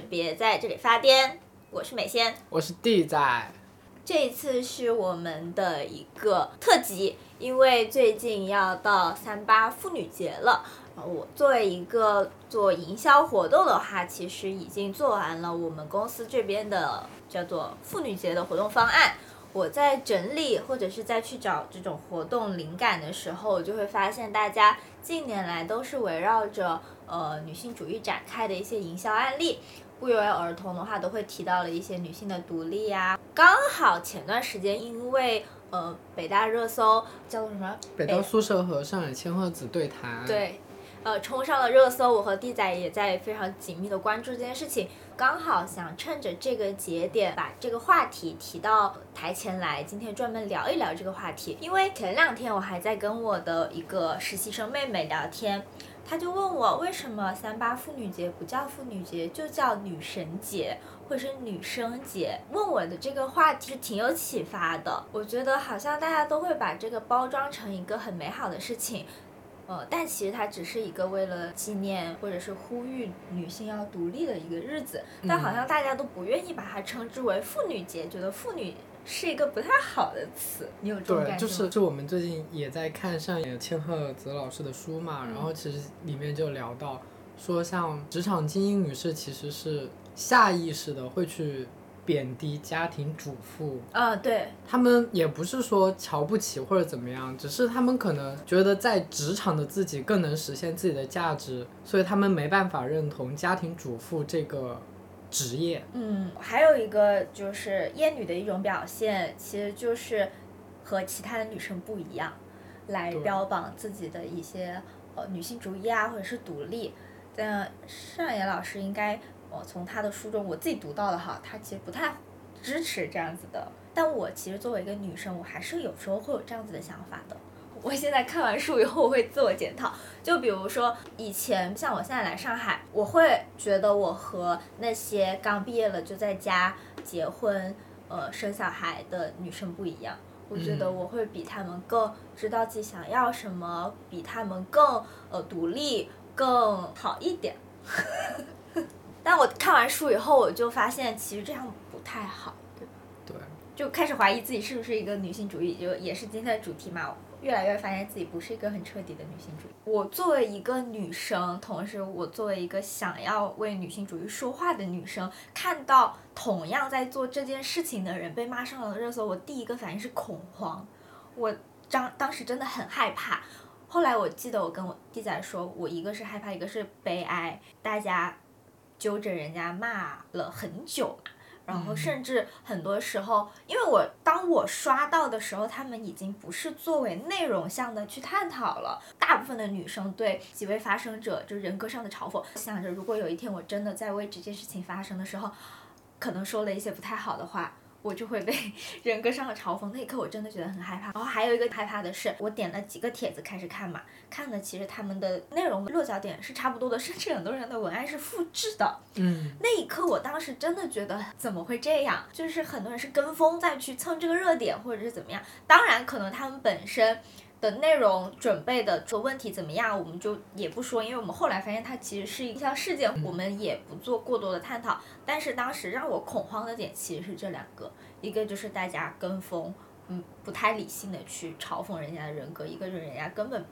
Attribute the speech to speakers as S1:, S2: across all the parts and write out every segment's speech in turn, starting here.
S1: 是别在这里发癫，我是美仙，
S2: 我是地仔。
S1: 这一次是我们的一个特辑，因为最近要到三八妇女节了。我作为一个做营销活动的话，其实已经做完了我们公司这边的叫做妇女节的活动方案。我在整理或者是在去找这种活动灵感的时候，我就会发现大家近年来都是围绕着呃女性主义展开的一些营销案例，不约而同的话都会提到了一些女性的独立呀。刚好前段时间因为呃北大热搜叫做什么？
S2: 北大宿舍和上海千鹤子对谈。
S1: 对。呃，冲上了热搜，我和弟仔也在非常紧密的关注这件事情，刚好想趁着这个节点把这个话题提到台前来，今天专门聊一聊这个话题。因为前两天我还在跟我的一个实习生妹妹聊天，她就问我为什么三八妇女节不叫妇女节，就叫女神节或者是女生节？问我的这个话题是挺有启发的。我觉得好像大家都会把这个包装成一个很美好的事情。呃，但其实它只是一个为了纪念或者是呼吁女性要独立的一个日子，但好像大家都不愿意把它称之为妇女节，觉得妇女是一个不太好的词。你有这种
S2: 感觉？对，就是就我们最近也在看上野千鹤子老师的书嘛，然后其实里面就聊到说，像职场精英女士其实是下意识的会去。贬低家庭主妇
S1: 啊，对
S2: 他们也不是说瞧不起或者怎么样，只是他们可能觉得在职场的自己更能实现自己的价值，所以他们没办法认同家庭主妇这个职业。
S1: 嗯，还有一个就是厌女的一种表现，其实就是和其他的女生不一样，来标榜自己的一些呃女性主义啊，或者是独立。但上野老师应该。我从他的书中，我自己读到的哈，他其实不太支持这样子的。但我其实作为一个女生，我还是有时候会有这样子的想法的。我现在看完书以后，我会自我检讨。就比如说以前，像我现在来上海，我会觉得我和那些刚毕业了就在家结婚、呃生小孩的女生不一样。我觉得我会比他们更知道自己想要什么，比他们更呃独立、更好一点。但我看完书以后，我就发现其实这样不太好，对吧？
S2: 对。
S1: 就开始怀疑自己是不是一个女性主义，就也是今天的主题嘛。越来越发现自己不是一个很彻底的女性主义。我作为一个女生，同时我作为一个想要为女性主义说话的女生，看到同样在做这件事情的人被骂上了热搜，我第一个反应是恐慌。我当当时真的很害怕。后来我记得我跟我弟仔说，我一个是害怕，一个是悲哀。大家。揪着人家骂了很久嘛，然后甚至很多时候，因为我当我刷到的时候，他们已经不是作为内容向的去探讨了。大部分的女生对几位发生者就人格上的嘲讽，想着如果有一天我真的在为这件事情发生的时候，可能说了一些不太好的话。我就会被 人格上的嘲讽，那一刻我真的觉得很害怕。然后还有一个害怕的是，我点了几个帖子开始看嘛，看的其实他们的内容落脚点是差不多的，甚至很多人的文案是复制的。
S2: 嗯，
S1: 那一刻我当时真的觉得怎么会这样？就是很多人是跟风再去蹭这个热点，或者是怎么样。当然，可能他们本身。的内容准备的这问题怎么样，我们就也不说，因为我们后来发现它其实是一项事件，我们也不做过多的探讨。但是当时让我恐慌的点其实是这两个，一个就是大家跟风，嗯，不太理性的去嘲讽人家的人格，一个就是人家根本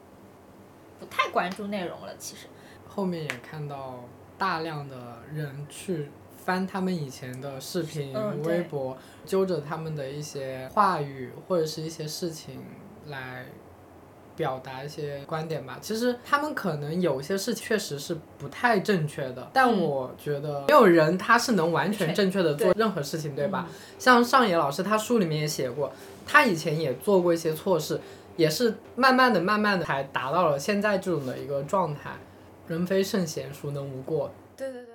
S1: 不太关注内容了。其实
S2: 后面也看到大量的人去翻他们以前的视频、微博，揪着他们的一些话语或者是一些事情来。表达一些观点吧，其实他们可能有些事确实是不太正确的，但我觉得没有人他是能完全正确的做任何事情，对吧？像上野老师他书里面也写过，他以前也做过一些错事，也是慢慢的、慢慢的才达到了现在这种的一个状态。人非圣贤，孰能无过？
S1: 对对对。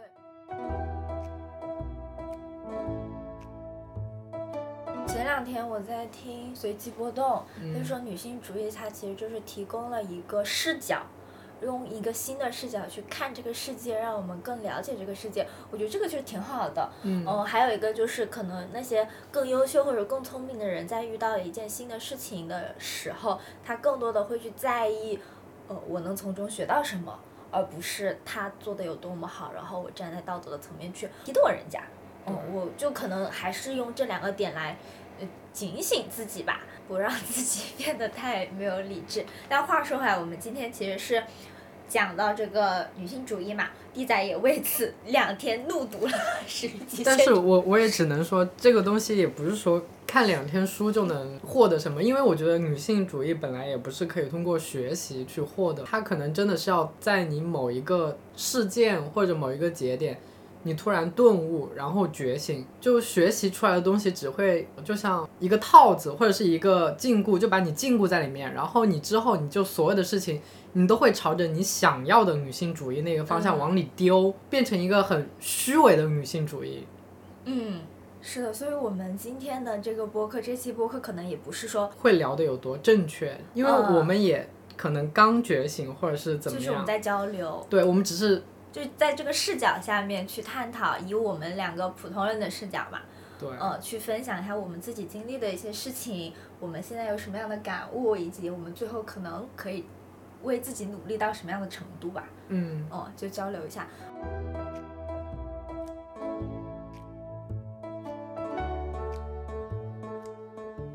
S1: 前两天我在听随机波动，他就说女性主义它其实就是提供了一个视角，用一个新的视角去看这个世界，让我们更了解这个世界。我觉得这个就是挺好的。
S2: 嗯，
S1: 还有一个就是可能那些更优秀或者更聪明的人，在遇到一件新的事情的时候，他更多的会去在意，呃，我能从中学到什么。而不是他做的有多么好，然后我站在道德的层面去批斗人家。嗯，我就可能还是用这两个点来，呃，警醒自己吧，不让自己变得太没有理智。但话说回来，我们今天其实是讲到这个女性主义嘛，弟仔也为此两天怒读了 十几。
S2: 但是我我也只能说，这个东西也不是说看两天书就能获得什么，因为我觉得女性主义本来也不是可以通过学习去获得，它可能真的是要在你某一个事件或者某一个节点。你突然顿悟，然后觉醒，就学习出来的东西只会就像一个套子或者是一个禁锢，就把你禁锢在里面。然后你之后你就所有的事情，你都会朝着你想要的女性主义那个方向往里丢，变成一个很虚伪的女性主义。
S1: 嗯，是的。所以我们今天的这个播客，这期播客可能也不是说
S2: 会聊的有多正确，因为我们也可能刚觉醒或者是怎么样。
S1: 就是我们在交流。
S2: 对，我们只是。
S1: 就在这个视角下面去探讨，以我们两个普通人的视角嘛，
S2: 对，
S1: 呃，去分享一下我们自己经历的一些事情，我们现在有什么样的感悟，以及我们最后可能可以为自己努力到什么样的程度吧。
S2: 嗯，
S1: 哦，就交流一下。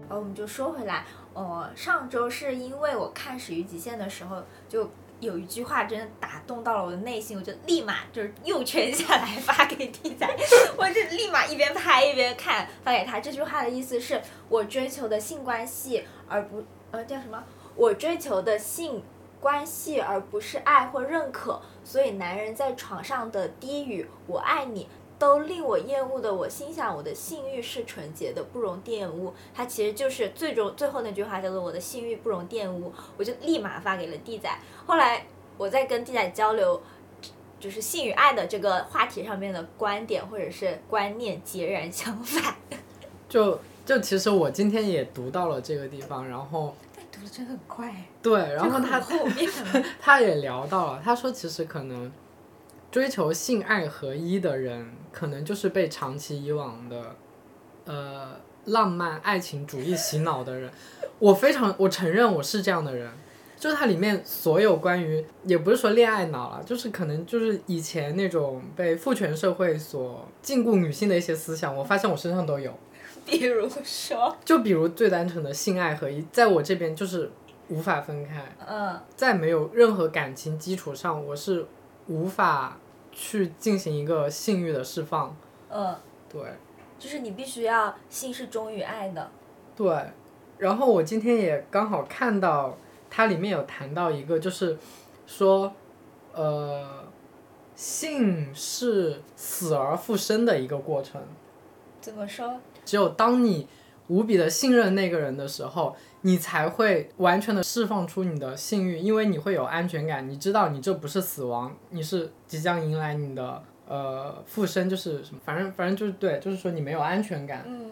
S1: 好我们就说回来，呃，上周是因为我看《始于极限》的时候就。有一句话真的打动到了我的内心，我就立马就是又圈下来发给弟仔，我就立马一边拍一边看发给他。这句话的意思是我追求的性关系，而不呃叫什么？我追求的性关系而不是爱或认可。所以男人在床上的低语“我爱你”。都令我厌恶的，我心想我的性欲是纯洁的，不容玷污。它其实就是最终最后那句话叫做我的性欲不容玷污，我就立马发给了弟仔。后来我在跟弟仔交流，就是性与爱的这个话题上面的观点或者是观念截然相反。
S2: 就就其实我今天也读到了这个地方，然后。
S1: 读的真的很快。
S2: 对，然后他
S1: 后面
S2: 他也聊到了，他说其实可能。追求性爱合一的人，可能就是被长期以往的，呃，浪漫爱情主义洗脑的人。我非常，我承认我是这样的人。就是它里面所有关于，也不是说恋爱脑了，就是可能就是以前那种被父权社会所禁锢女性的一些思想，我发现我身上都有。
S1: 比如说？
S2: 就比如最单纯的性爱合一，在我这边就是无法分开。
S1: 嗯。
S2: 在没有任何感情基础上，我是。无法去进行一个性欲的释放。
S1: 嗯。
S2: 对。
S1: 就是你必须要性是忠于爱的。
S2: 对。然后我今天也刚好看到，它里面有谈到一个，就是说，呃，性是死而复生的一个过程。
S1: 怎么说？
S2: 只有当你无比的信任那个人的时候。你才会完全的释放出你的性欲，因为你会有安全感，你知道你这不是死亡，你是即将迎来你的呃复生，就是什么，反正反正就是对，就是说你没有安全感。
S1: 嗯，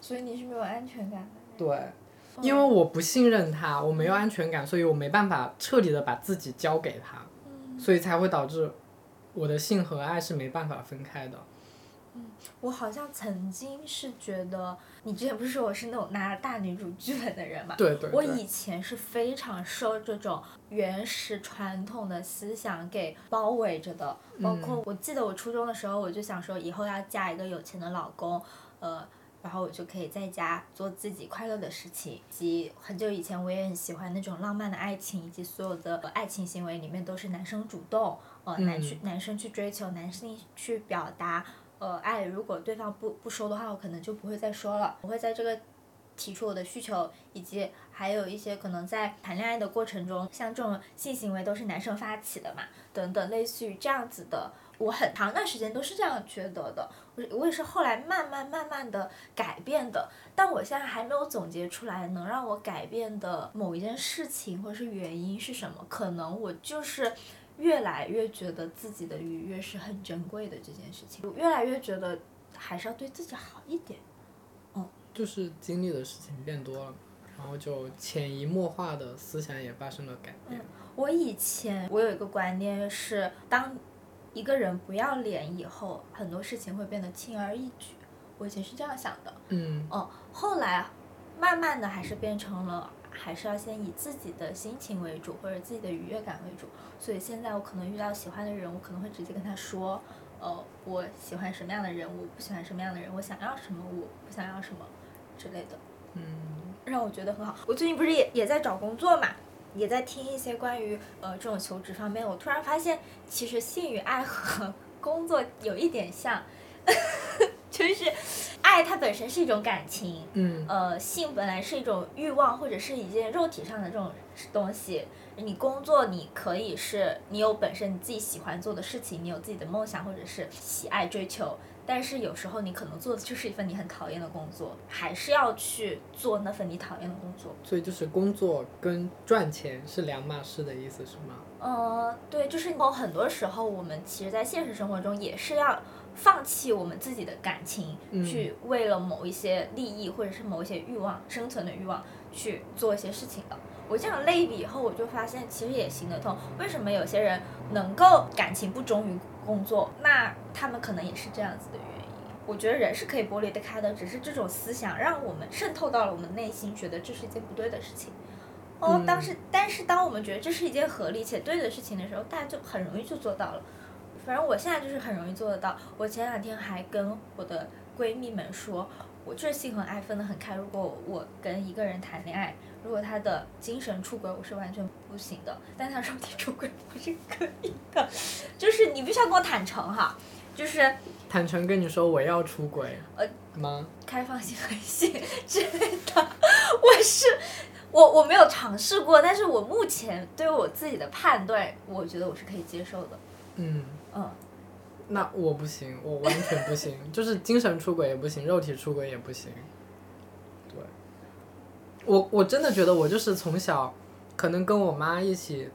S1: 所以你是没有安全感的。
S2: 对，因为我不信任他，我没有安全感，所以我没办法彻底的把自己交给他，所以才会导致我的性和爱是没办法分开的。
S1: 我好像曾经是觉得，你之前不是说我是那种拿大女主剧本的人嘛？
S2: 对对。
S1: 我以前是非常受这种原始传统的思想给包围着的，包括我记得我初中的时候，我就想说以后要嫁一个有钱的老公，呃，然后我就可以在家做自己快乐的事情。以及很久以前我也很喜欢那种浪漫的爱情，以及所有的爱情行为里面都是男生主动，呃，男去男生去追求，男生去表达。呃，爱如果对方不不说的话，我可能就不会再说了。我会在这个提出我的需求，以及还有一些可能在谈恋爱的过程中，像这种性行为都是男生发起的嘛，等等，类似于这样子的，我很长一段时间都是这样觉得的。我我也是后来慢慢慢慢的改变的，但我现在还没有总结出来能让我改变的某一件事情或者是原因是什么。可能我就是。越来越觉得自己的愉悦是很珍贵的这件事情，越来越觉得还是要对自己好一点。哦，
S2: 就是经历的事情变多了，然后就潜移默化的思想也发生了改变。
S1: 嗯我以前我有一个观念是，当一个人不要脸以后，很多事情会变得轻而易举。我以前是这样想的。
S2: 嗯。
S1: 哦，后来慢慢的还是变成了。还是要先以自己的心情为主，或者自己的愉悦感为主。所以现在我可能遇到喜欢的人，我可能会直接跟他说，呃，我喜欢什么样的人，我不喜欢什么样的人，我想要什么，我不想要什么之类的。
S2: 嗯，
S1: 让我觉得很好。我最近不是也也在找工作嘛，也在听一些关于呃这种求职方面。我突然发现，其实性与爱和工作有一点像。就是爱，它本身是一种感情，
S2: 嗯，
S1: 呃，性本来是一种欲望或者是一件肉体上的这种东西。你工作，你可以是你有本身你自己喜欢做的事情，你有自己的梦想或者是喜爱追求，但是有时候你可能做的就是一份你很讨厌的工作，还是要去做那份你讨厌的工作。
S2: 所以就是工作跟赚钱是两码事的意思是吗？
S1: 呃，对，就是有很多时候我们其实，在现实生活中也是要。放弃我们自己的感情，去为了某一些利益或者是某一些欲望、生存的欲望去做一些事情的。我这样类比以后，我就发现其实也行得通。为什么有些人能够感情不忠于工作？那他们可能也是这样子的原因。我觉得人是可以剥离得开的，只是这种思想让我们渗透到了我们内心，觉得这是一件不对的事情。哦，当时，但是当我们觉得这是一件合理且对的事情的时候，大家就很容易就做到了。反正我现在就是很容易做得到。我前两天还跟我的闺蜜们说，我就是性和爱分得很开。如果我跟一个人谈恋爱，如果他的精神出轨，我是完全不行的；但他肉体出轨，我是可以的。就是你必须要跟我坦诚哈，就是
S2: 坦诚跟你说我要出轨，
S1: 呃
S2: 吗？
S1: 开放性很性之类的，我是我我没有尝试过，但是我目前对我自己的判断，我觉得我是可以接受的。
S2: 嗯。
S1: 嗯，
S2: 那我不行，我完全不行，就是精神出轨也不行，肉体出轨也不行。对，我我真的觉得我就是从小，可能跟我妈一起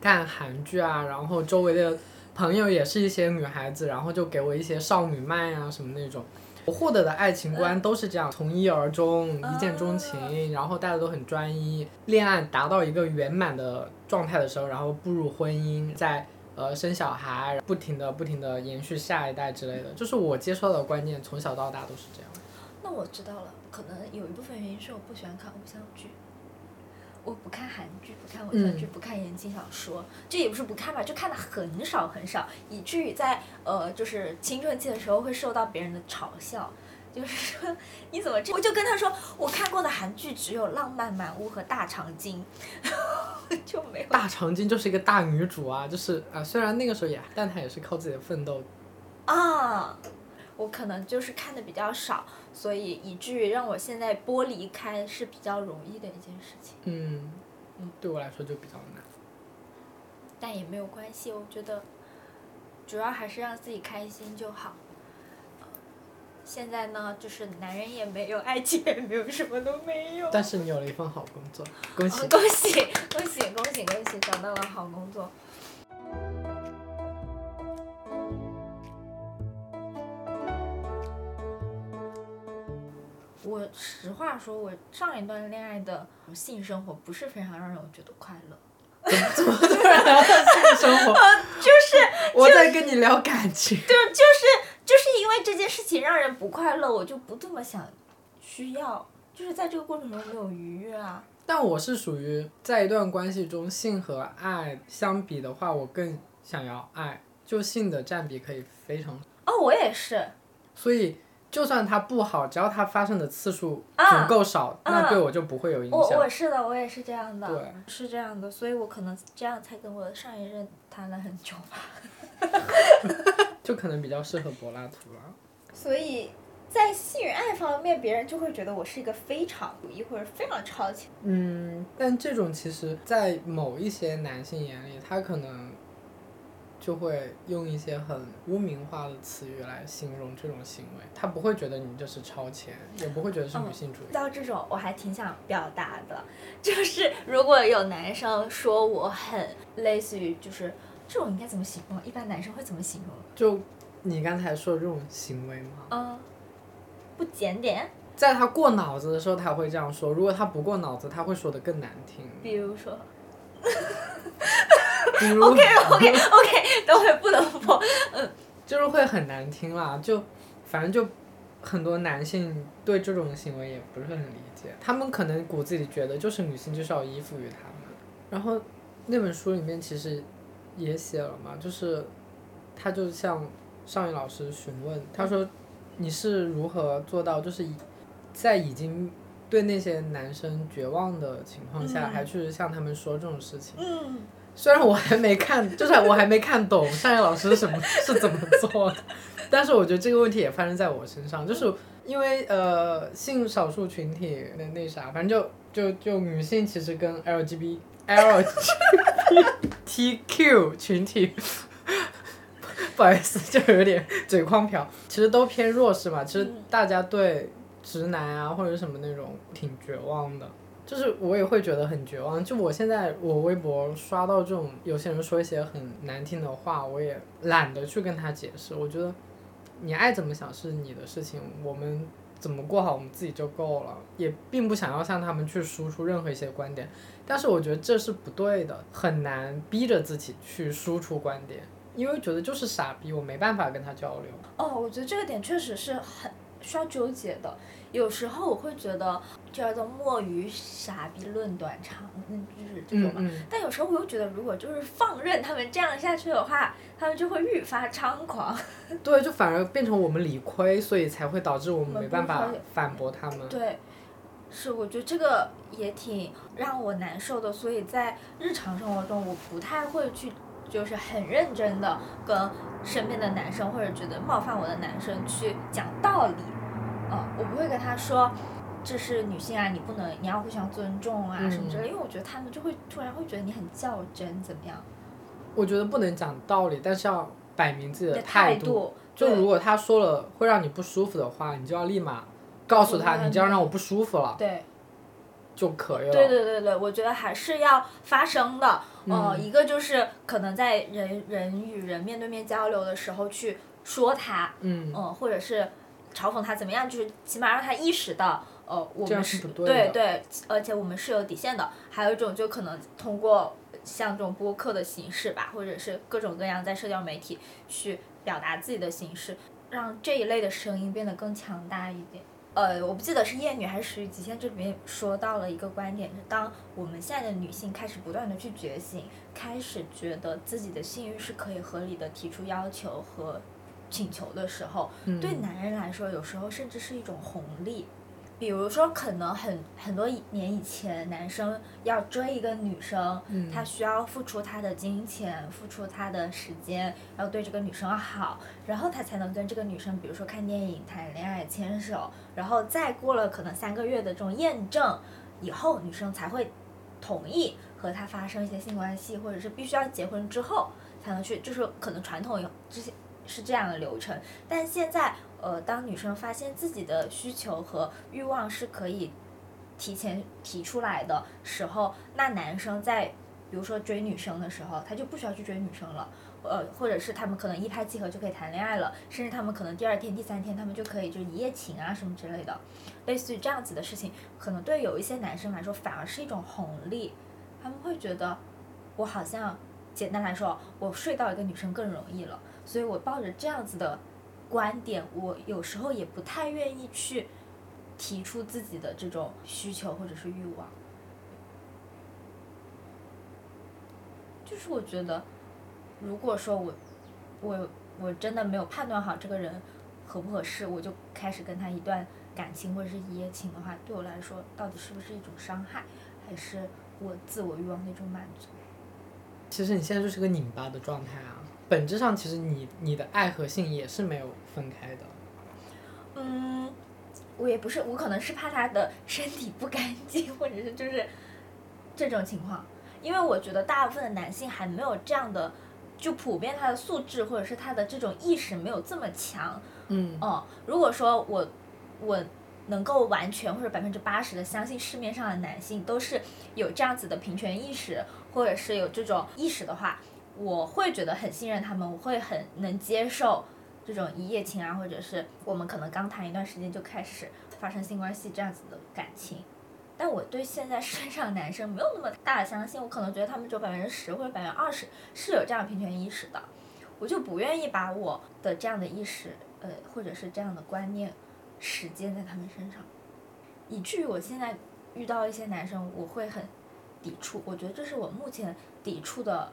S2: 看韩剧啊，然后周围的朋友也是一些女孩子，然后就给我一些少女漫啊什么那种，我获得的爱情观都是这样，从一而终，一见钟情，然后大家都很专一，恋爱达到一个圆满的状态的时候，然后步入婚姻，在。呃，生小孩，不停的、不停的延续下一代之类的，就是我接受的观念，从小到大都是这样。
S1: 那我知道了，可能有一部分原因是我不喜欢看偶像剧，我不看韩剧，不看偶像剧，不看言情小说，这也不是不看吧，就看的很少很少，以至于在呃，就是青春期的时候会受到别人的嘲笑。就是 说，你怎么这？我就跟他说，我看过的韩剧只有《浪漫满屋》和《大长今》，就没有。
S2: 大长今就是一个大女主啊，就是啊，虽然那个时候也，但她也是靠自己的奋斗。
S1: 啊，我可能就是看的比较少，所以以至于让我现在剥离开是比较容易的一件事情。
S2: 嗯，嗯，对我来说就比较难。
S1: 但也没有关系，我觉得，主要还是让自己开心就好。现在呢，就是男人也没有，爱情也没有，什么都没有。
S2: 但是你有了一份好工作，恭喜！
S1: 恭喜恭喜恭喜恭喜，找到了好工作。我实话说，我上一段恋爱的性生活不是非常让人觉得快乐。
S2: 怎么突然聊到性生活？
S1: 就是
S2: 我在跟你聊感情。
S1: 对，就是。就是因为这件事情让人不快乐，我就不这么想，需要，就是在这个过程中没有愉悦啊。
S2: 但我是属于在一段关系中，性和爱相比的话，我更想要爱，就性的占比可以非常。
S1: 哦，我也是。
S2: 所以，就算它不好，只要它发生的次数足够少，那对我就不会有影响。
S1: 我我是的，我也是这样的。
S2: 对。
S1: 是这样的，所以我可能这样才跟我上一任谈了很久吧。
S2: 就可能比较适合柏拉图了。
S1: 所以在性与爱方面，别人就会觉得我是一个非常主义或者非常超前。
S2: 嗯，但这种其实，在某一些男性眼里，他可能就会用一些很污名化的词语来形容这种行为，他不会觉得你这是超前，也不会觉得是女性主义。
S1: 到这种，我还挺想表达的，就是如果有男生说我很类似于就是。这种应该怎么形容？一般男生会怎么形容？
S2: 就你刚才说的这种行为吗？
S1: 嗯，不检点。
S2: 在他过脑子的时候，他会这样说；如果他不过脑子，他会说的更难听。
S1: 比如说。
S2: 比如。
S1: OK OK OK，等会不能播。嗯。
S2: 就是会很难听啦，就反正就很多男性对这种行为也不是很理解。他们可能骨子里觉得就是女性就是要依附于他们。然后那本书里面其实也写了嘛，就是他就向上一老师询问，他说你是如何做到，就是在已经对那些男生绝望的情况下，还去向他们说这种事情。
S1: 嗯。
S2: 虽然我还没看，就是我还没看懂上一老师什么是怎么做的，但是我觉得这个问题也发生在我身上，就是因为呃性少数群体那那啥，反正就就就女性其实跟 LGBT LGBTQ 群体，不好意思，就有点嘴狂瓢，其实都偏弱势嘛，其实大家对直男啊或者什么那种挺绝望的。就是我也会觉得很绝望。就我现在我微博刷到这种有些人说一些很难听的话，我也懒得去跟他解释。我觉得你爱怎么想是你的事情，我们怎么过好我们自己就够了。也并不想要向他们去输出任何一些观点，但是我觉得这是不对的，很难逼着自己去输出观点，因为觉得就是傻逼，我没办法跟他交流。
S1: 哦，我觉得这个点确实是很需要纠结的。有时候我会觉得叫做莫于傻逼论短长，嗯，就是这种嘛。但有时候我又觉得，如果就是放任他们这样下去的话，他们就会愈发猖狂。
S2: 对，就反而变成我们理亏，所以才会导致我们没办法反驳他们。
S1: 对，是，我觉得这个也挺让我难受的。所以在日常生活中，我不太会去，就是很认真的跟身边的男生或者觉得冒犯我的男生去讲道理。嗯，我不会跟他说，这是女性啊，你不能，你要互相尊重啊什么之类，因为我觉得他们就会突然会觉得你很较真，怎么样？
S2: 我觉得不能讲道理，但是要摆明自己
S1: 的
S2: 态
S1: 度。
S2: 就如果他说了会让你不舒服的话，你就要立马告诉他，你这样让我不舒服了。
S1: 对。
S2: 就可以了。
S1: 对对对对，我觉得还是要发声的。嗯。一个就是可能在人人与人面对面交流的时候去说他。嗯。嗯，或者是。嘲讽他怎么样？就是起码让他意识到，呃，我们是对对，而且我们是有底线的。还有一种就可能通过像这种播客的形式吧，或者是各种各样在社交媒体去表达自己的形式，让这一类的声音变得更强大一点。呃，我不记得是厌女还是始于极限，这里面说到了一个观点，是当我们现在的女性开始不断的去觉醒，开始觉得自己的性欲是可以合理的提出要求和。请求的时候，对男人来说，有时候甚至是一种红利。比如说，可能很很多年以前，男生要追一个女生，他需要付出他的金钱，付出他的时间，要对这个女生好，然后他才能跟这个女生，比如说看电影、谈恋爱、牵手，然后再过了可能三个月的这种验证以后，女生才会同意和他发生一些性关系，或者是必须要结婚之后才能去，就是可能传统有这些。是这样的流程，但现在，呃，当女生发现自己的需求和欲望是可以提前提出来的时候，那男生在比如说追女生的时候，他就不需要去追女生了，呃，或者是他们可能一拍即合就可以谈恋爱了，甚至他们可能第二天、第三天他们就可以就一夜情啊什么之类的，类似于这样子的事情，可能对有一些男生来说反而是一种红利，他们会觉得我好像简单来说，我睡到一个女生更容易了。所以我抱着这样子的观点，我有时候也不太愿意去提出自己的这种需求或者是欲望。就是我觉得，如果说我我我真的没有判断好这个人合不合适，我就开始跟他一段感情或者是一夜情的话，对我来说到底是不是一种伤害，还是我自我欲望的一种满足？
S2: 其实你现在就是个拧巴的状态啊。本质上，其实你你的爱和性也是没有分开的。
S1: 嗯，我也不是，我可能是怕他的 身体不干净，或者是就是这种情况。因为我觉得大部分的男性还没有这样的，就普遍他的素质或者是他的这种意识没有这么强。
S2: 嗯。
S1: 哦，如果说我我能够完全或者百分之八十的相信市面上的男性都是有这样子的平权意识，或者是有这种意识的话。我会觉得很信任他们，我会很能接受这种一夜情啊，或者是我们可能刚谈一段时间就开始发生性关系这样子的感情。但我对现在身上男生没有那么大的相信，我可能觉得他们只有百分之十或者百分之二十是有这样平权意识的，我就不愿意把我的这样的意识，呃，或者是这样的观念实践在他们身上。以至于我现在遇到一些男生，我会很抵触。我觉得这是我目前抵触的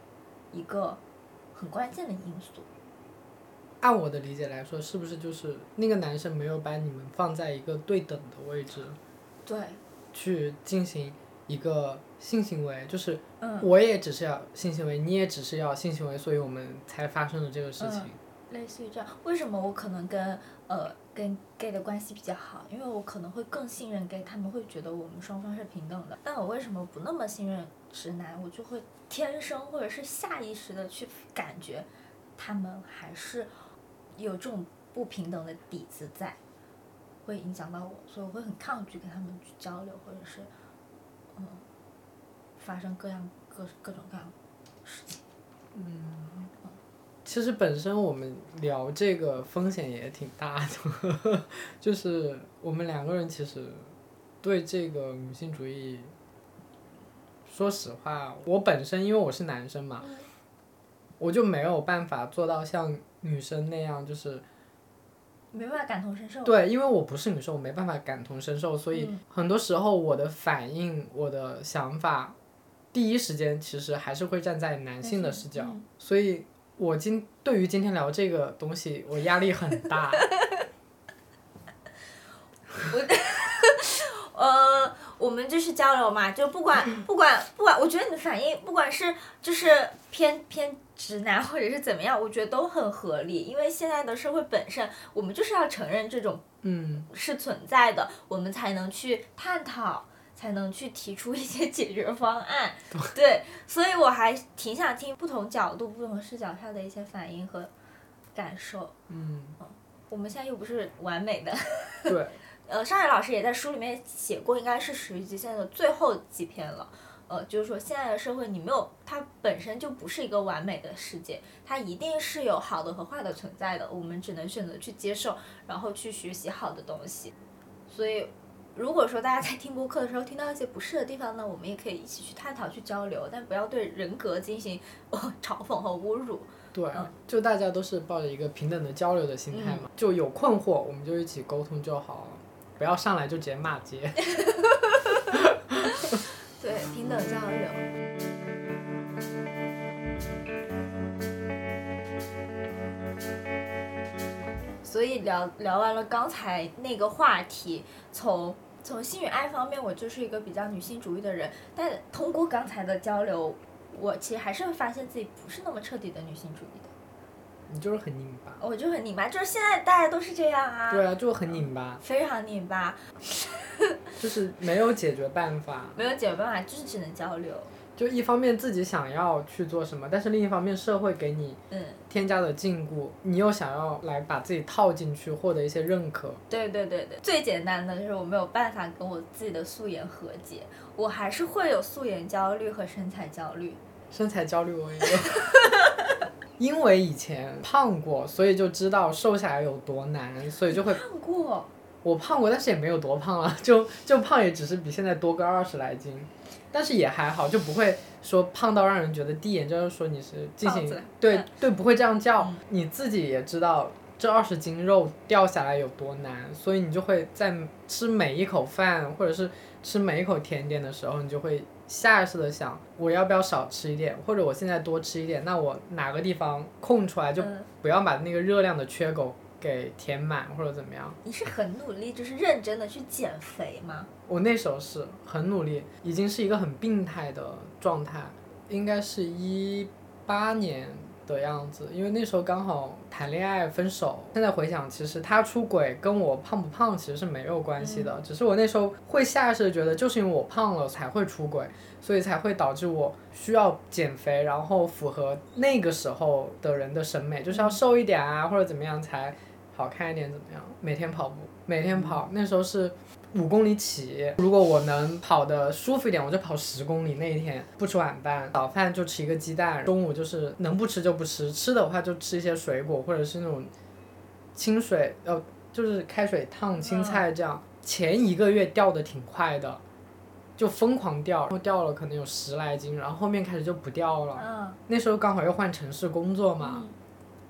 S1: 一个很关键的因素。
S2: 按我的理解来说，是不是就是那个男生没有把你们放在一个对等的位置？
S1: 对。
S2: 去进行一个性行为，就是
S1: 嗯
S2: 我也只是要性行为，你也只是要性行为，所以我们才发生了这个事情。
S1: 类似于这样，为什么我可能跟呃跟 gay 的关系比较好？因为我可能会更信任 gay，他们会觉得我们双方是平等的。但我为什么不那么信任直男？我就会天生或者是下意识的去感觉，他们还是有这种不平等的底子在，会影响到我，所以我会很抗拒跟他们去交流，或者是嗯发生各样各各种各样的事情。
S2: 嗯。其实本身我们聊这个风险也挺大的，就是我们两个人其实对这个女性主义，说实话，我本身因为我是男生嘛，我就没有办法做到像女生那样，就是
S1: 没办法感同身受。
S2: 对，因为我不是女生，我没办法感同身受，所以很多时候我的反应、我的想法，第一时间其实还是会站在男性的视角，所以。我今对于今天聊这个东西，我压力很大。
S1: 我，呃，我们就是交流嘛，就不管不管不管，我觉得你的反应，不管是就是偏偏直男或者是怎么样，我觉得都很合理，因为现在的社会本身，我们就是要承认这种
S2: 嗯
S1: 是存在的，我们才能去探讨。才能去提出一些 解决方案，对，所以我还挺想听不同角度、不同视角下的一些反应和感受。
S2: 嗯，
S1: 我们现在又不是完美的。
S2: 对。
S1: 呃，上海老师也在书里面写过，应该是《始于极限》的最后几篇了。呃，就是说现在的社会，你没有它本身就不是一个完美的世界，它一定是有好的和坏的存在的，我们只能选择去接受，然后去学习好的东西。所以。如果说大家在听播客的时候听到一些不适的地方呢，我们也可以一起去探讨、去交流，但不要对人格进行嘲讽和侮辱。
S2: 对，就大家都是抱着一个平等的交流的心态嘛，就有困惑我们就一起沟通就好了，不要上来就直接骂街。
S1: 的，交流。所以聊聊完了刚才那个话题，从从性与爱方面，我就是一个比较女性主义的人。但通过刚才的交流，我其实还是会发现自己不是那么彻底的女性主义的。
S2: 你就是很拧巴。
S1: 我就很拧巴，就是现在大家都是这样啊。
S2: 对啊，就很拧巴。
S1: 非常拧巴。
S2: 就是没有解决办法。
S1: 没有解决办法，就是只能交流。
S2: 就一方面自己想要去做什么，但是另一方面社会给你嗯添加的禁锢，你又想要来把自己套进去，获得一些认可。
S1: 对对对对，最简单的就是我没有办法跟我自己的素颜和解，我还是会有素颜焦虑和身材焦虑。
S2: 身材焦虑我也有，因为以前胖过，所以就知道瘦下来有多难，所以就会。
S1: 胖过。
S2: 我胖过，但是也没有多胖了，就就胖也只是比现在多个二十来斤。但是也还好，就不会说胖到让人觉得第一眼就是说你是进行对对不会这样叫，你自己也知道这二十斤肉掉下来有多难，所以你就会在吃每一口饭或者是吃每一口甜点的时候，你就会下意识的想我要不要少吃一点，或者我现在多吃一点，那我哪个地方空出来就不要把那个热量的缺口。给填满或者怎么样？
S1: 你是很努力，就是认真的去减肥吗？
S2: 我那时候是很努力，已经是一个很病态的状态，应该是一八年的样子，因为那时候刚好谈恋爱分手。现在回想，其实他出轨跟我胖不胖其实是没有关系的，只是我那时候会下意识的觉得，就是因为我胖了才会出轨，所以才会导致我需要减肥，然后符合那个时候的人的审美，就是要瘦一点啊，或者怎么样才。好看一点怎么样？每天跑步，每天跑。那时候是五公里起，如果我能跑的舒服一点，我就跑十公里。那一天不吃晚饭，早饭就吃一个鸡蛋，中午就是能不吃就不吃，吃的话就吃一些水果或者是那种清水，呃，就是开水烫青菜这样。前一个月掉的挺快的，就疯狂掉，然后掉了可能有十来斤，然后后面开始就不掉了。那时候刚好又换城市工作嘛。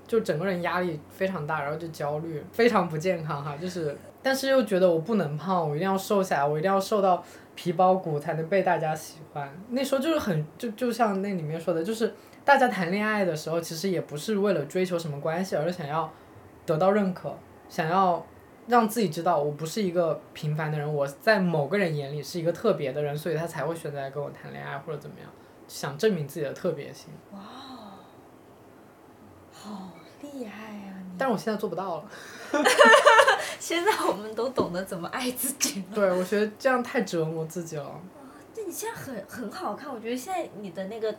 S2: 就整个人压力非常大，然后就焦虑，非常不健康哈。就是但是又觉得我不能胖，我一定要瘦下来，我一定要瘦到皮包骨才能被大家喜欢。那时候就是很就就像那里面说的，就是大家谈恋爱的时候，其实也不是为了追求什么关系，而是想要得到认可，想要让自己知道我不是一个平凡的人，我在某个人眼里是一个特别的人，所以他才会选择来跟我谈恋爱或者怎么样，想证明自己的特别性。
S1: 哇哦，好厉害呀！
S2: 但是我现在做不到了。
S1: 现在我们都懂得怎么爱自己了。
S2: 对，我觉得这样太折磨自己了。
S1: 对，你现在很很好看，我觉得现在你的那个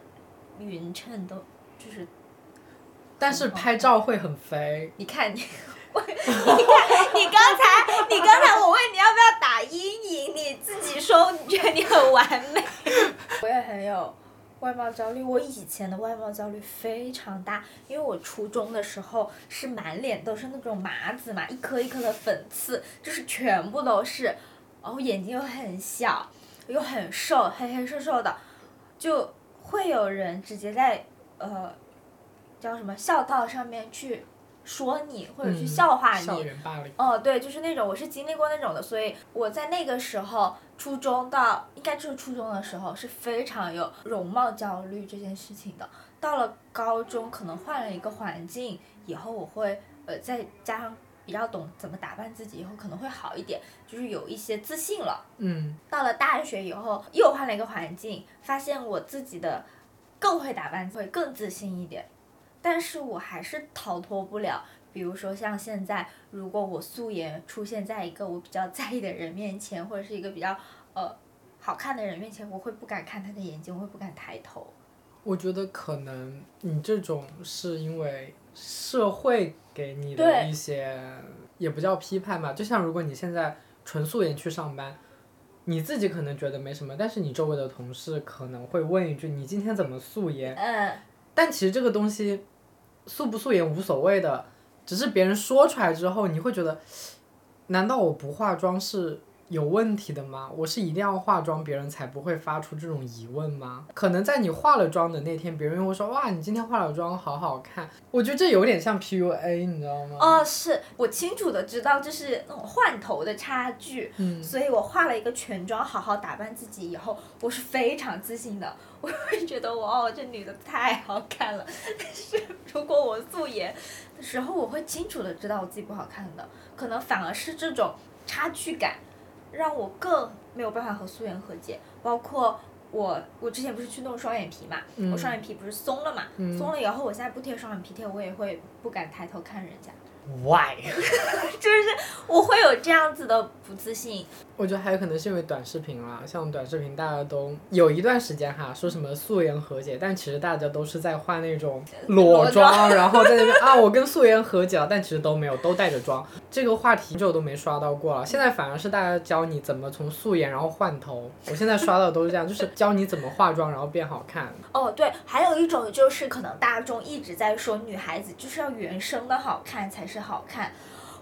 S1: 匀称都就是。
S2: 但是拍照会很肥。
S1: 你看你，我，你看你刚才，你刚才我问你要不要打阴影，你自己说你觉得你很完美。我也很有。外貌焦虑，我以前的外貌焦虑非常大，因为我初中的时候是满脸都是那种麻子嘛，一颗一颗的粉刺，就是全部都是，然后眼睛又很小，又很瘦，黑黑瘦瘦的，就会有人直接在呃，叫什么校道上面去。说你或者去笑话你，哦，对，就是那种，我是经历过那种的，所以我在那个时候，初中到应该就是初中的时候是非常有容貌焦虑这件事情的。到了高中，可能换了一个环境以后，我会呃再加上比较懂怎么打扮自己，以后可能会好一点，就是有一些自信了。
S2: 嗯。
S1: 到了大学以后，又换了一个环境，发现我自己的更会打扮，会更自信一点。但是我还是逃脱不了，比如说像现在，如果我素颜出现在一个我比较在意的人面前，或者是一个比较呃好看的人面前，我会不敢看他的眼睛，我会不敢抬头。
S2: 我觉得可能你这种是因为社会给你的一些，也不叫批判吧，就像如果你现在纯素颜去上班，你自己可能觉得没什么，但是你周围的同事可能会问一句：“你今天怎么素颜？”
S1: 嗯。
S2: 但其实这个东西。素不素颜无所谓的，只是别人说出来之后，你会觉得，难道我不化妆是？有问题的吗？我是一定要化妆，别人才不会发出这种疑问吗？可能在你化了妆的那天，别人会说哇，你今天化了妆，好好看。我觉得这有点像 PUA，你知道吗？
S1: 哦，是我清楚的知道，这是那种换头的差距。
S2: 嗯。
S1: 所以我化了一个全妆，好好打扮自己以后，我是非常自信的。我会觉得哇，这女的太好看了。但是如果我素颜的时候，我会清楚的知道我自己不好看的，可能反而是这种差距感。让我更没有办法和素颜和解，包括我，我之前不是去弄双眼皮嘛，我双眼皮不是松了嘛，松了以后，我现在不贴双眼皮贴，我也会不敢抬头看人家。
S2: Why？
S1: 就是我会有这样子的不自信。
S2: 我觉得还有可能是因为短视频啦，像短视频大家都有一段时间哈，说什么素颜和解，但其实大家都是在画那种裸妆，然后在那边啊，我跟素颜和解了，但其实都没有，都带着妆。这个话题就都没刷到过了。现在反而是大家教你怎么从素颜然后换头，我现在刷到都是这样，就是教你怎么化妆然后变好看。
S1: 哦，对，还有一种就是可能大众一直在说女孩子就是要原生的好看才是好看。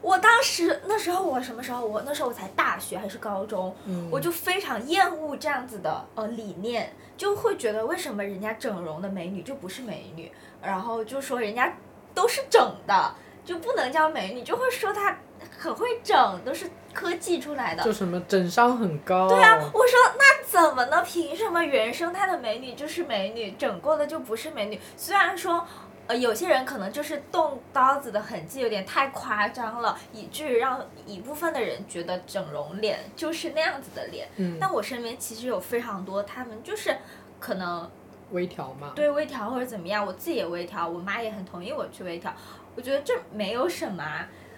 S1: 我当时那时候我什么时候我那时候我才大学还是高中，我就非常厌恶这样子的呃理念，就会觉得为什么人家整容的美女就不是美女，然后就说人家都是整的就不能叫美女，就会说她很会整，都是科技出来的。
S2: 就什么整伤很高。
S1: 对啊，我说那怎么呢？凭什么原生态的美女就是美女，整过的就不是美女？虽然说。呃，有些人可能就是动刀子的痕迹有点太夸张了，以至于让一部分的人觉得整容脸就是那样子的脸。
S2: 嗯。
S1: 但我身边其实有非常多，他们就是可能
S2: 微调嘛。
S1: 对，微调或者怎么样，我自己也微调，我妈也很同意我去微调。我觉得这没有什么，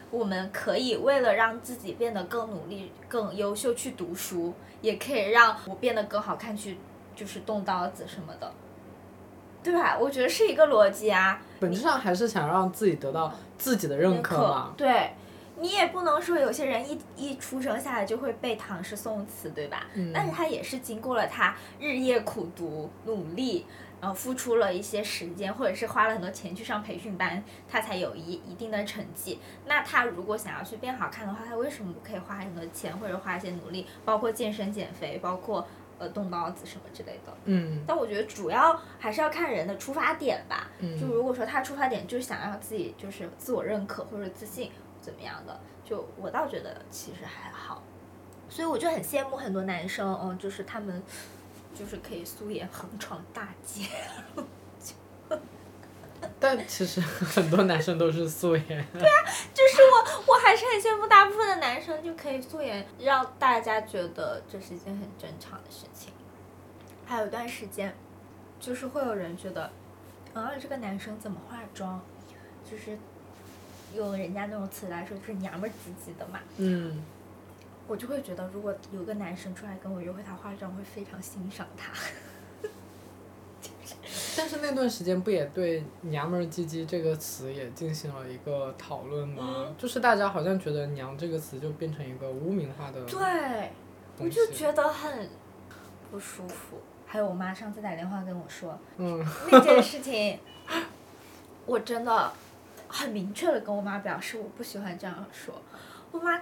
S1: 我们可以为了让自己变得更努力、更优秀去读书，也可以让我变得更好看去，就是动刀子什么的。对吧？我觉得是一个逻辑啊。
S2: 本质上还是想让自己得到自己的认可嘛。
S1: 对，你也不能说有些人一一出生下来就会背唐诗宋词，对吧？
S2: 嗯。
S1: 但是他也是经过了他日夜苦读、努力，然后付出了一些时间，或者是花了很多钱去上培训班，他才有一一定的成绩。那他如果想要去变好看的话，他为什么不可以花很多钱，或者花一些努力，包括健身减肥，包括？呃，动刀子什么之类的。
S2: 嗯。
S1: 但我觉得主要还是要看人的出发点吧。
S2: 嗯。
S1: 就如果说他出发点就是想让自己就是自我认可或者自信，怎么样的，就我倒觉得其实还好，所以我就很羡慕很多男生，嗯，就是他们就是可以素颜横闯大街。
S2: 但其实很多男生都是素颜。对
S1: 啊，就是我，我还是很羡慕大部分的男生就可以素颜，让大家觉得这是一件很正常的事情。还有一段时间，就是会有人觉得，啊，这个男生怎么化妆，就是用人家那种词来说，就是娘们儿唧唧的嘛。
S2: 嗯。
S1: 我就会觉得，如果有个男生出来跟我约会，他化妆会非常欣赏他。
S2: 但是那段时间不也对“娘们儿唧唧”这个词也进行了一个讨论吗？就是大家好像觉得“娘”这个词就变成一个污名化的。
S1: 对，我就觉得很不舒服。还有我妈上次打电话跟我说，嗯那件事情，我真的很明确的跟我妈表示我不喜欢这样说。我妈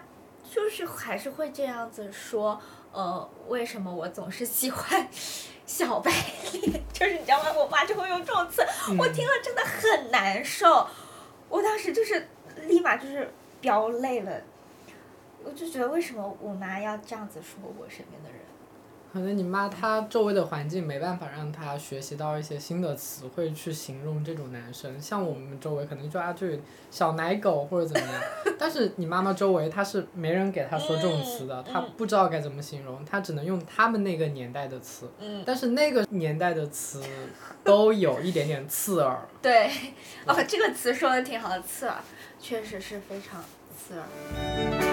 S1: 就是还是会这样子说，呃，为什么我总是喜欢？小白脸，就是你知道吗？我妈就会用这种词，我听了真的很难受。我当时就是立马就是飙泪了，我就觉得为什么我妈要这样子说我身边的人？
S2: 可能你妈她周围的环境没办法让她学习到一些新的词汇去形容这种男生，像我们周围可能就啊就小奶狗或者怎么样，但是你妈妈周围她是没人给她说这种词的，她不知道该怎么形容，她只能用他们那个年代的词，但是那个年代的词都有一点点刺耳。
S1: 对，哦，这个词说的挺好的，刺耳，确实是非常刺耳。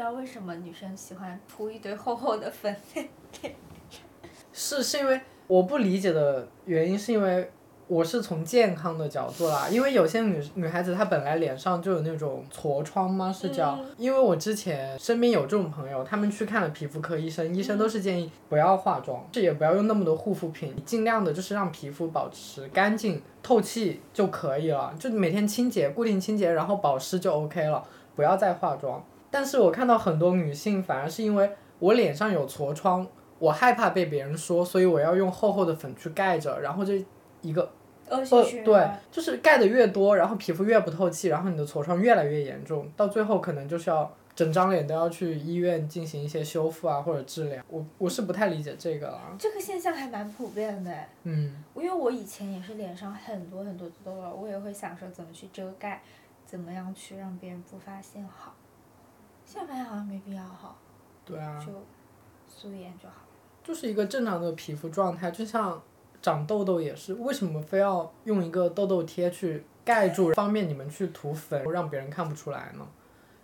S1: 知道为什么女生喜欢涂一堆厚厚的粉？
S2: 是是因为我不理解的原因，是因为我是从健康的角度啦，因为有些女女孩子她本来脸上就有那种痤疮吗？是叫？因为我之前身边有这种朋友，他们去看了皮肤科医生，医生都是建议不要化妆，这也不要用那么多护肤品，尽量的就是让皮肤保持干净透气就可以了，就每天清洁固定清洁，然后保湿就 OK 了，不要再化妆。但是我看到很多女性反而是因为我脸上有痤疮，我害怕被别人说，所以我要用厚厚的粉去盖着，然后这一个
S1: 恶性循
S2: 环。对，就是盖的越多，然后皮肤越不透气，然后你的痤疮越来越严重，到最后可能就是要整张脸都要去医院进行一些修复啊或者治疗。我我是不太理解这个了。
S1: 这个现象还蛮普遍的。
S2: 嗯。
S1: 因为我以前也是脸上很多很多的痘痘，我也会想说怎么去遮盖，怎么样去让别人不发现好。现在发现好像没必要哈，
S2: 对啊，
S1: 就素颜就好
S2: 就是一个正常的皮肤状态，就像长痘痘也是，为什么非要用一个痘痘贴去盖住，方便你们去涂粉，让别人看不出来呢？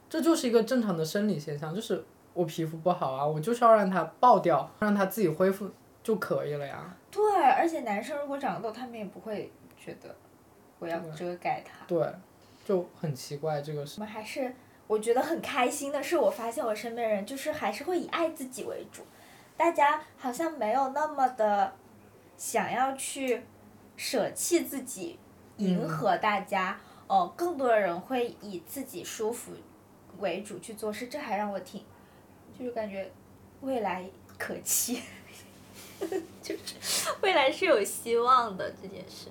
S2: 这就是一个正常的生理现象，就是我皮肤不好啊，我就是要让它爆掉，让它自己恢复就可以了呀。
S1: 对，而且男生如果长痘，他们也不会觉得我要遮盖它。
S2: 对，就很奇怪这个事。
S1: 我们还是。我觉得很开心的是，我发现我身边人就是还是会以爱自己为主，大家好像没有那么的想要去舍弃自己，迎合大家。哦，更多的人会以自己舒服为主去做事，这还让我挺，就是感觉未来可期，就是未来是有希望的这件事。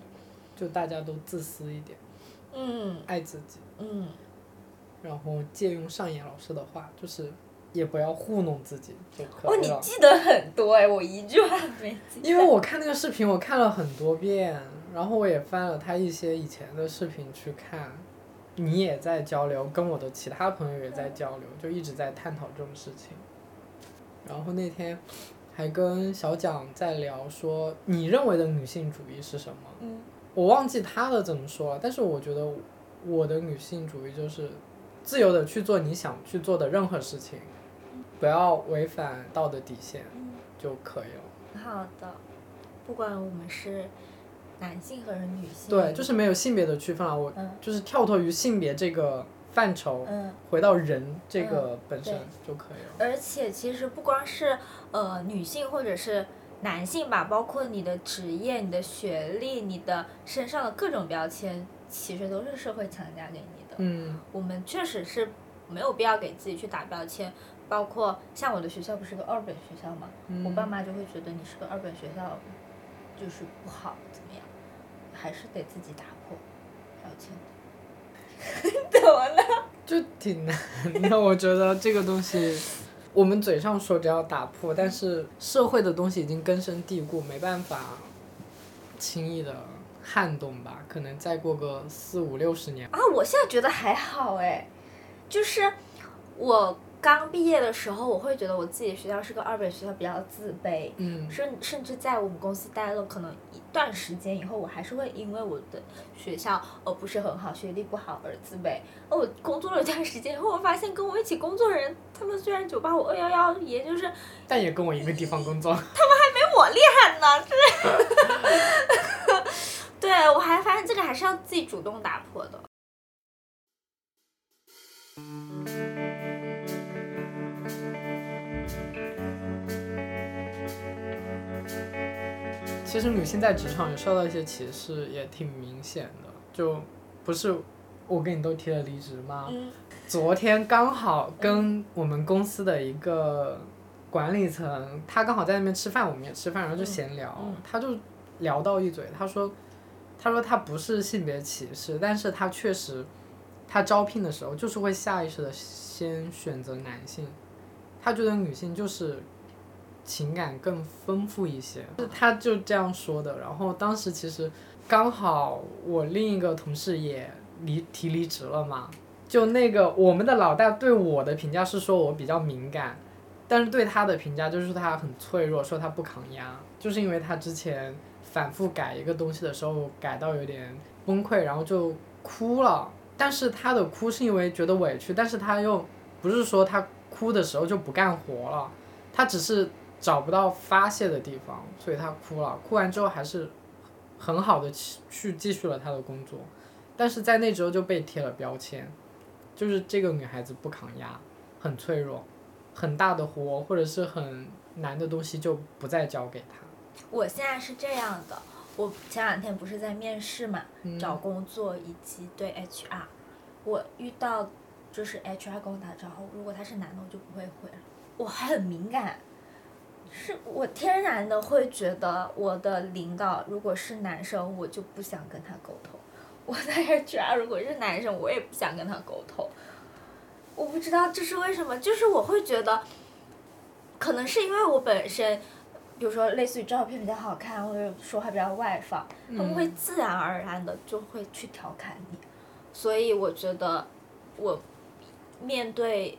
S2: 就大家都自私一点。
S1: 嗯。
S2: 爱自己。
S1: 嗯。
S2: 然后借用上野老师的话，就是也不要糊弄自己就可
S1: 以了。哦，你记得很多哎，我一句话没记。
S2: 因为我看那个视频，我看了很多遍，然后我也翻了他一些以前的视频去看。你也在交流，跟我的其他朋友也在交流，就一直在探讨这种事情。然后那天还跟小蒋在聊，说你认为的女性主义是什么？
S1: 嗯。
S2: 我忘记他的怎么说了，但是我觉得我的女性主义就是。自由的去做你想去做的任何事情，不要违反道德底线，就可以了。
S1: 好的，不管我们是男性还是女性。
S2: 对，就是没有性别的区分啊，我就是跳脱于性别这个范畴，回到人这个本身就可以了。
S1: 而且其实不光是呃女性或者是男性吧，包括你的职业、你的学历、你的身上的各种标签，其实都是社会强加给你。
S2: 嗯，
S1: 我们确实是没有必要给自己去打标签，包括像我的学校不是个二本学校嘛，我爸妈就会觉得你是个二本学校就是不好怎么样，还是得自己打破标签。怎么了？
S2: 就挺难的，我觉得这个东西，我们嘴上说着要打破，但是社会的东西已经根深蒂固，没办法轻易的撼动吧？可能再过个四五六十年。
S1: 啊，我现在觉得还好哎，就是我。刚毕业的时候，我会觉得我自己学校是个二本学校，比较自卑。
S2: 嗯。
S1: 甚甚至在我们公司待了可能一段时间以后，我还是会因为我的学校呃不是很好，学历不好而自卑。哦，我工作了一段时间以后，我发现跟我一起工作的人，他们虽然九八五二幺幺，也就是。
S2: 但也跟我一个地方工作。他们
S1: 还没我厉害呢，是。对，我还发现这个还是要自己主动打破的。
S2: 其实女性在职场也受到一些歧视，也挺明显的。就不是我跟你都提了离职吗？昨天刚好跟我们公司的一个管理层，他刚好在那边吃饭，我们也吃饭，然后就闲聊，他就聊到一嘴，他说，他说他不是性别歧视，但是他确实，他招聘的时候就是会下意识的先选择男性，他觉得女性就是。情感更丰富一些，他就这样说的。然后当时其实刚好我另一个同事也离提离职了嘛，就那个我们的老大对我的评价是说我比较敏感，但是对他的评价就是他很脆弱，说他不抗压，就是因为他之前反复改一个东西的时候改到有点崩溃，然后就哭了。但是他的哭是因为觉得委屈，但是他又不是说他哭的时候就不干活了，他只是。找不到发泄的地方，所以他哭了。哭完之后还是很好的去去继续了他的工作，但是在那之后就被贴了标签，就是这个女孩子不抗压，很脆弱，很大的活或者是很难的东西就不再交给她。
S1: 我现在是这样的，我前两天不是在面试嘛，找工作以及对 HR，我遇到就是 HR 跟我打招呼，如果他是男的我就不会回了，我很敏感。是我天然的会觉得我的领导如果是男生，我就不想跟他沟通。我的 HR 如果是男生，我也不想跟他沟通。我不知道这是为什么，就是我会觉得，可能是因为我本身，比如说类似于照片比较好看，或者说话比较外放，他们会自然而然的就会去调侃你。所以我觉得，我面对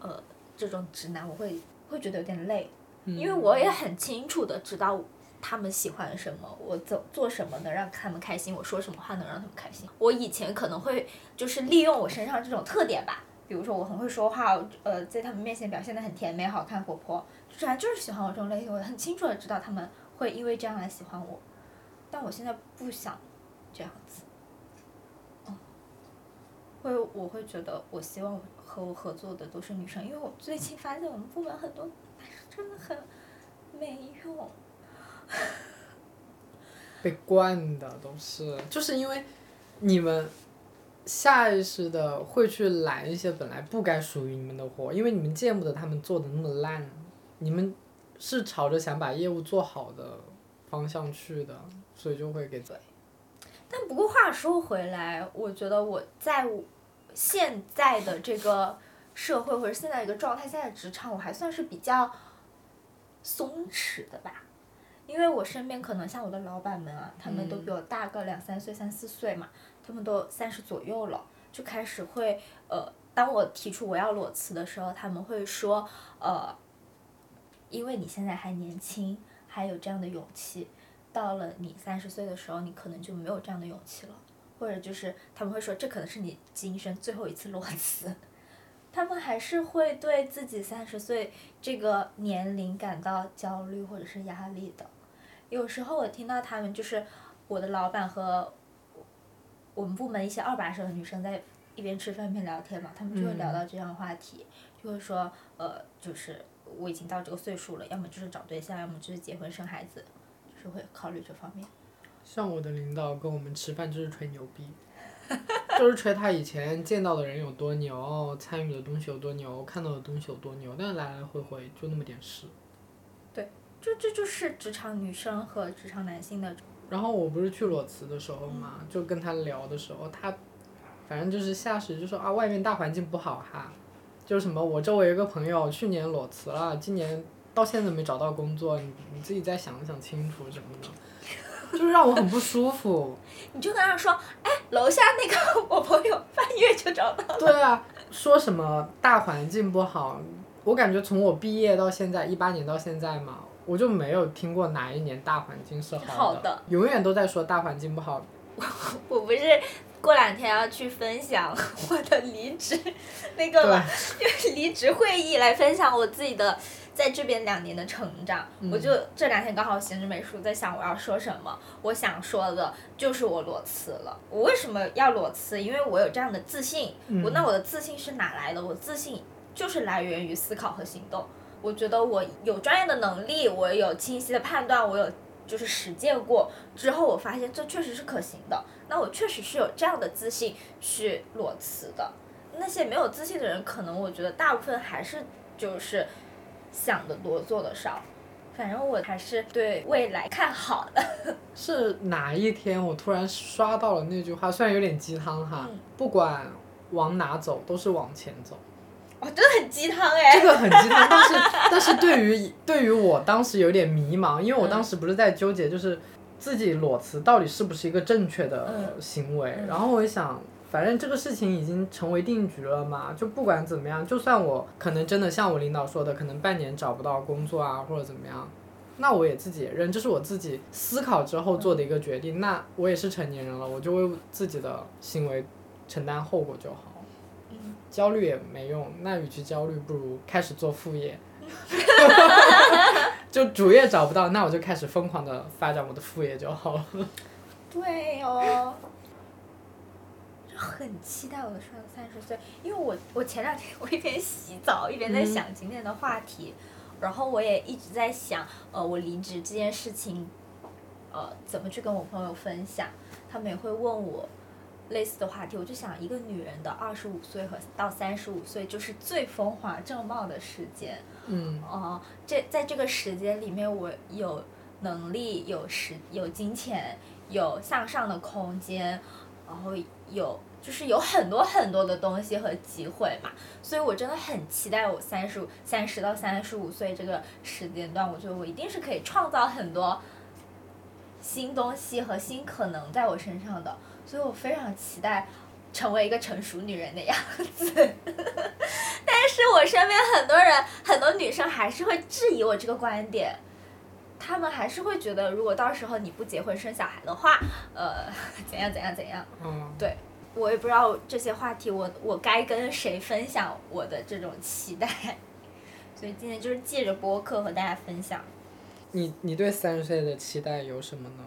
S1: 呃这种直男，我会会觉得有点累。因为我也很清楚的知道他们喜欢什么，我做做什么能让他们开心，我说什么话能让他们开心。我以前可能会就是利用我身上这种特点吧，比如说我很会说话，呃，在他们面前表现的很甜美、好看、活泼，自然就是喜欢我这种类型。我很清楚的知道他们会因为这样来喜欢我，但我现在不想这样子。哦，会我会觉得我希望和我合作的都是女生，因为我最近发现我们部门很多男生。真的很没用，
S2: 被惯的都是，就是因为你们下意识的会去揽一些本来不该属于你们的活，因为你们见不得他们做的那么烂，你们是朝着想把业务做好的方向去的，所以就会给嘴。
S1: 但不过话说回来，我觉得我在现在的这个社会或者现在一个状态，现在职场我还算是比较。松弛的吧，因为我身边可能像我的老板们啊，他们都比我大个两三岁、三四岁嘛，他们都三十左右了，就开始会呃，当我提出我要裸辞的时候，他们会说呃，因为你现在还年轻，还有这样的勇气，到了你三十岁的时候，你可能就没有这样的勇气了，或者就是他们会说这可能是你今生最后一次裸辞。他们还是会对自己三十岁这个年龄感到焦虑或者是压力的。有时候我听到他们就是我的老板和我们部门一些二把手的女生在一边吃饭一边聊天嘛，她们就会聊到这样的话题，就会说呃，就是我已经到这个岁数了，要么就是找对象，要么就是结婚生孩子，就是会考虑这方面。
S2: 像我的领导跟我们吃饭就是吹牛逼。就是吹他以前见到的人有多牛，参与的东西有多牛，看到的东西有多牛，但是来来回回就那么点事。
S1: 对。就这就是职场女生和职场男性的。
S2: 然后我不是去裸辞的时候嘛，就跟他聊的时候，他反正就是下属就说啊，外面大环境不好哈，就是什么我周围有个朋友去年裸辞了，今年到现在没找到工作，你你自己再想想清楚什么的。就是让我很不舒服。
S1: 你就跟他说，哎，楼下那个 我朋友半月就找到了。
S2: 对啊，说什么大环境不好，我感觉从我毕业到现在，一八年到现在嘛，我就没有听过哪一年大环境是好
S1: 的。
S2: 永远都在说大环境不好。
S1: 我 我不是过两天要去分享 我的离职，那个就是 离职会议来分享我自己的。在这边两年的成长，我就这两天刚好闲着没事在想我要说什么。我想说的就是我裸辞了。我为什么要裸辞？因为我有这样的自信。我那我的自信是哪来的？我自信就是来源于思考和行动。我觉得我有专业的能力，我有清晰的判断，我有就是实践过之后，我发现这确实是可行的。那我确实是有这样的自信去裸辞的。那些没有自信的人，可能我觉得大部分还是就是。想的多，做的少，反正我还是对未来看好的。
S2: 是哪一天我突然刷到了那句话？虽然有点鸡汤哈，不管往哪走，都是往前走。
S1: 哦，真的很鸡汤哎。
S2: 这个很鸡汤，但是 但是对于对于我当时有点迷茫，因为我当时不是在纠结，就是自己裸辞到底是不是一个正确的行为，然后我想。反正这个事情已经成为定局了嘛，就不管怎么样，就算我可能真的像我领导说的，可能半年找不到工作啊，或者怎么样，那我也自己也认，这是我自己思考之后做的一个决定。那我也是成年人了，我就为自己的行为承担后果就好。焦虑也没用，那与其焦虑，不如开始做副业。就主业找不到，那我就开始疯狂的发展我的副业就好了。
S1: 对哦。很期待我的上三十岁，因为我我前两天我一边洗澡一边在想今天的话题，然后我也一直在想，呃，我离职这件事情，呃，怎么去跟我朋友分享，他们也会问我类似的话题，我就想一个女人的二十五岁和到三十五岁就是最风华正茂的时间，
S2: 嗯，
S1: 哦，这在这个时间里面，我有能力、有时、有金钱、有向上的空间，然后有。就是有很多很多的东西和机会嘛，所以我真的很期待我三十五、三十到三十五岁这个时间段，我觉得我一定是可以创造很多新东西和新可能在我身上的，所以我非常期待成为一个成熟女人的样子。但是我身边很多人，很多女生还是会质疑我这个观点，她们还是会觉得，如果到时候你不结婚生小孩的话，呃，怎样怎样怎样？
S2: 嗯，
S1: 对。我也不知道这些话题，我我该跟谁分享我的这种期待，所以今天就是借着播客和大家分享。
S2: 你你对三十岁的期待有什么呢？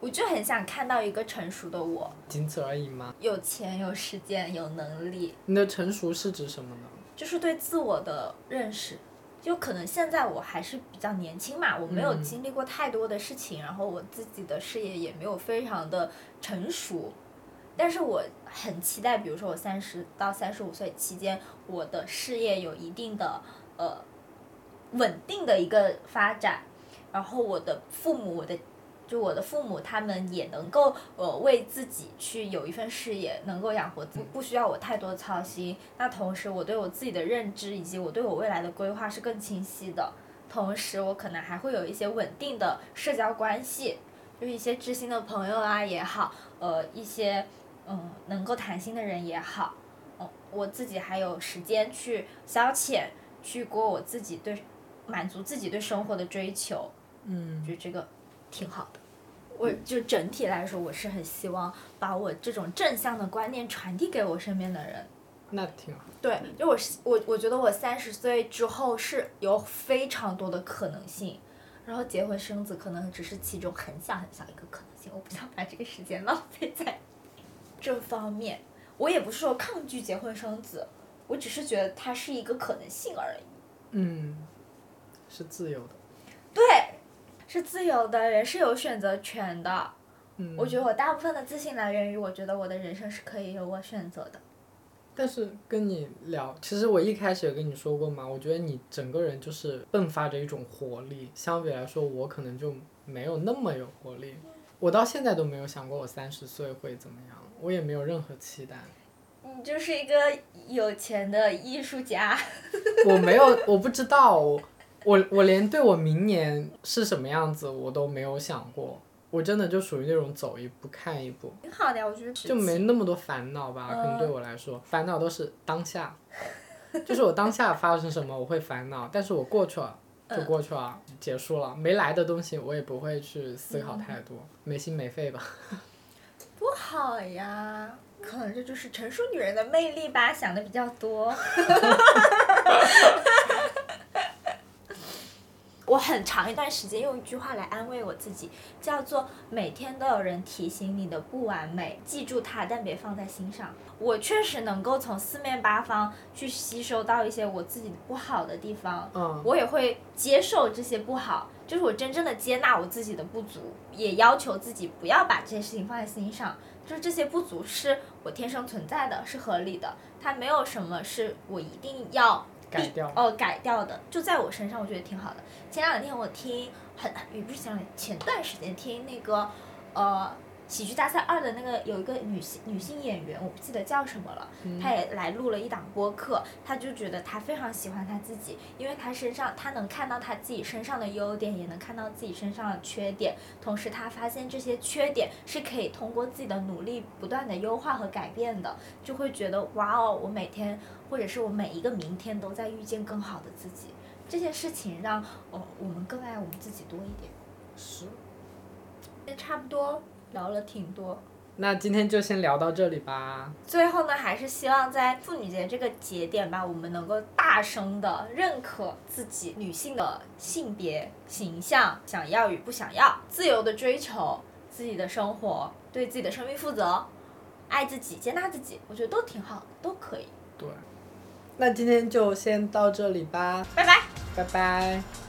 S1: 我就很想看到一个成熟的我。
S2: 仅此而已吗？
S1: 有钱有时间有能力。
S2: 你的成熟是指什么呢？
S1: 就是对自我的认识，就可能现在我还是比较年轻嘛，我没有经历过太多的事情，然后我自己的事业也没有非常的成熟。但是我很期待，比如说我三十到三十五岁期间，我的事业有一定的呃稳定的一个发展，然后我的父母，我的就我的父母他们也能够呃为自己去有一份事业，能够养活自，不需要我太多操心。那同时，我对我自己的认知以及我对我未来的规划是更清晰的。同时，我可能还会有一些稳定的社交关系，就一些知心的朋友啊也好，呃一些。嗯，能够谈心的人也好，嗯，我自己还有时间去消遣，去过我自己对，满足自己对生活的追求，
S2: 嗯，
S1: 就这个挺好的。我就整体来说，我是很希望把我这种正向的观念传递给我身边的人。
S2: 那挺好。
S1: 对，就我是我，我觉得我三十岁之后是有非常多的可能性，然后结婚生子可能只是其中很小很小一个可能性，我不想把这个时间浪费在。这方面，我也不是说抗拒结婚生子，我只是觉得它是一个可能性而已。
S2: 嗯，是自由的。
S1: 对，是自由的，人是有选择权的。
S2: 嗯。
S1: 我觉得我大部分的自信来源于，我觉得我的人生是可以由我选择的。
S2: 但是跟你聊，其实我一开始也跟你说过嘛，我觉得你整个人就是迸发着一种活力，相比来说，我可能就没有那么有活力。我到现在都没有想过我三十岁会怎么样，我也没有任何期待。
S1: 你就是一个有钱的艺术家。
S2: 我没有，我不知道，我我连对我明年是什么样子我都没有想过。我真的就属于那种走一步看一步，
S1: 挺好的呀，我觉得
S2: 就没那么多烦恼吧。可能对我来说，烦恼都是当下，就是我当下发生什么我会烦恼，但是我过去了就过去了，结束了，没来的东西我也不会去思考太多，没心没肺吧。
S1: 多好呀，可能这就是成熟女人的魅力吧，想的比较多。我很长一段时间用一句话来安慰我自己，叫做每天都有人提醒你的不完美，记住它，但别放在心上。我确实能够从四面八方去吸收到一些我自己不好的地方，
S2: 嗯，
S1: 我也会接受这些不好，就是我真正的接纳我自己的不足，也要求自己不要把这些事情放在心上，就是这些不足是我天生存在的，是合理的，它没有什么是我一定要。
S2: 改掉
S1: 哦，改掉的就在我身上，我觉得挺好的。前两天我听很也不是前两天，前段时间听那个呃喜剧大赛二的那个有一个女性女性演员，我不记得叫什么了，她也来录了一档播客，她就觉得她非常喜欢她自己，因为她身上她能看到她自己身上的优点，也能看到自己身上的缺点，同时她发现这些缺点是可以通过自己的努力不断的优化和改变的，就会觉得哇哦，我每天。或者是我每一个明天都在遇见更好的自己，这件事情让哦我们更爱我们自己多一点。
S2: 是。
S1: 也差不多聊了挺多。
S2: 那今天就先聊到这里吧。
S1: 最后呢，还是希望在妇女节这个节点吧，我们能够大声的认可自己女性的性别形象，想要与不想要，自由的追求自己的生活，对自己的生命负责，爱自己，接纳自己，我觉得都挺好，都可以。
S2: 对。那今天就先到这里吧，
S1: 拜拜，
S2: 拜拜。